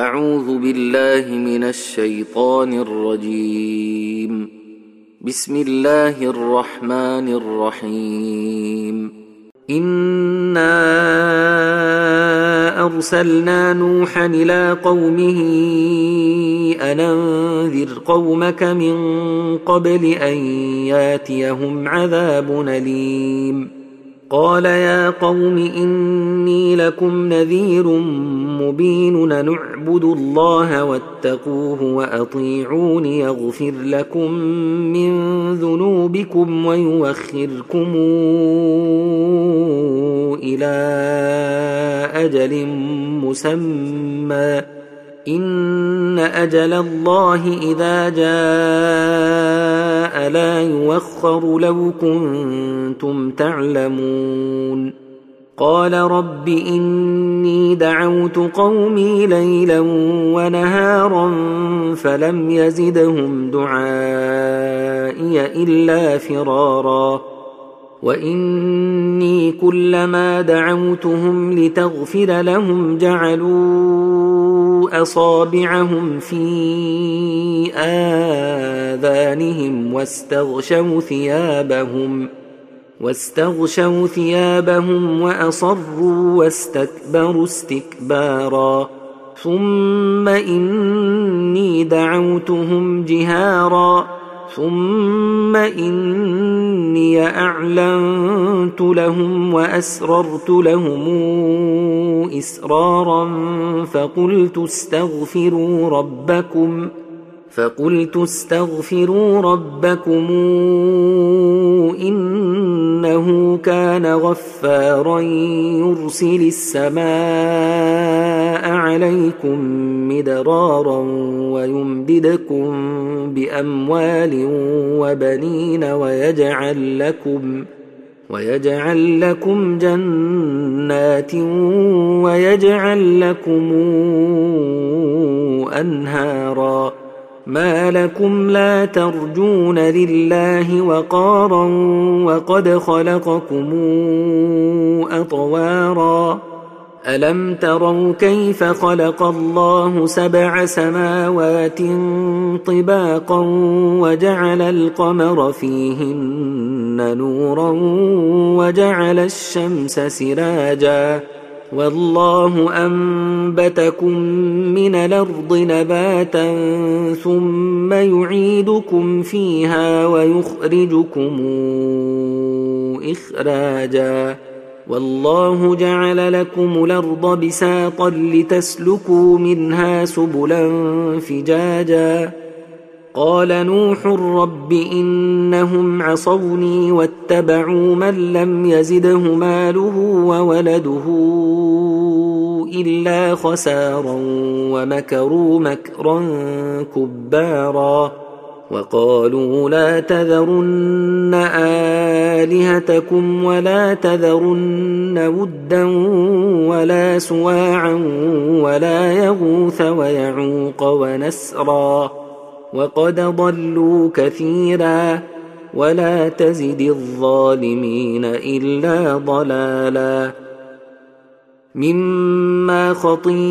أعوذ بالله من الشيطان الرجيم. بسم الله الرحمن الرحيم. إنا أرسلنا نوحا إلى قومه أن أنذر قومك من قبل أن ياتيهم عذاب أليم. قال يا قوم إني لكم نذير مبين نعبد الله واتقوه وأطيعون يغفر لكم من ذنوبكم ويوخركم إلى أجل مسمى. إن أجل الله إذا جاء لا يوخر لو كنتم تعلمون. قال رب إني دعوت قومي ليلا ونهارا فلم يزدهم دعائي إلا فرارا. وإني كلما دعوتهم لتغفر لهم جعلوا أصابعهم في آذانهم واستغشوا ثيابهم ۖ واستغشوا ثيابهم وأصروا واستكبروا استكبارا. ثم إني دعوتهم جهارا. ثم اني اعلنت لهم واسررت لهم اسرارا فقلت استغفروا ربكم فقلت استغفروا ربكم انه كان غفارا يرسل السماء عليكم مدرارا ويمددكم باموال وبنين ويجعل لكم ويجعل لكم جنات ويجعل لكم انهارا ما لكم لا ترجون لله وقارا وقد خلقكم اطوارا الم تروا كيف خلق الله سبع سماوات طباقا وجعل القمر فيهن نورا وجعل الشمس سراجا والله انبتكم من الأرض نباتا ثم يعيدكم فيها ويخرجكم اخراجا والله جعل لكم الأرض بساطا لتسلكوا منها سبلا فجاجا. قال نوح رب إنهم عصوني واتبعوا من لم يزده ماله وولده إلا خسارا ومكروا مكرا كبارا. وقالوا لا تذرن آلهتكم ولا تذرن ودا ولا سواعا ولا يغوث ويعوق ونسرا وقد ضلوا كثيرا ولا تزد الظالمين إلا ضلالا مما خطيئاتهم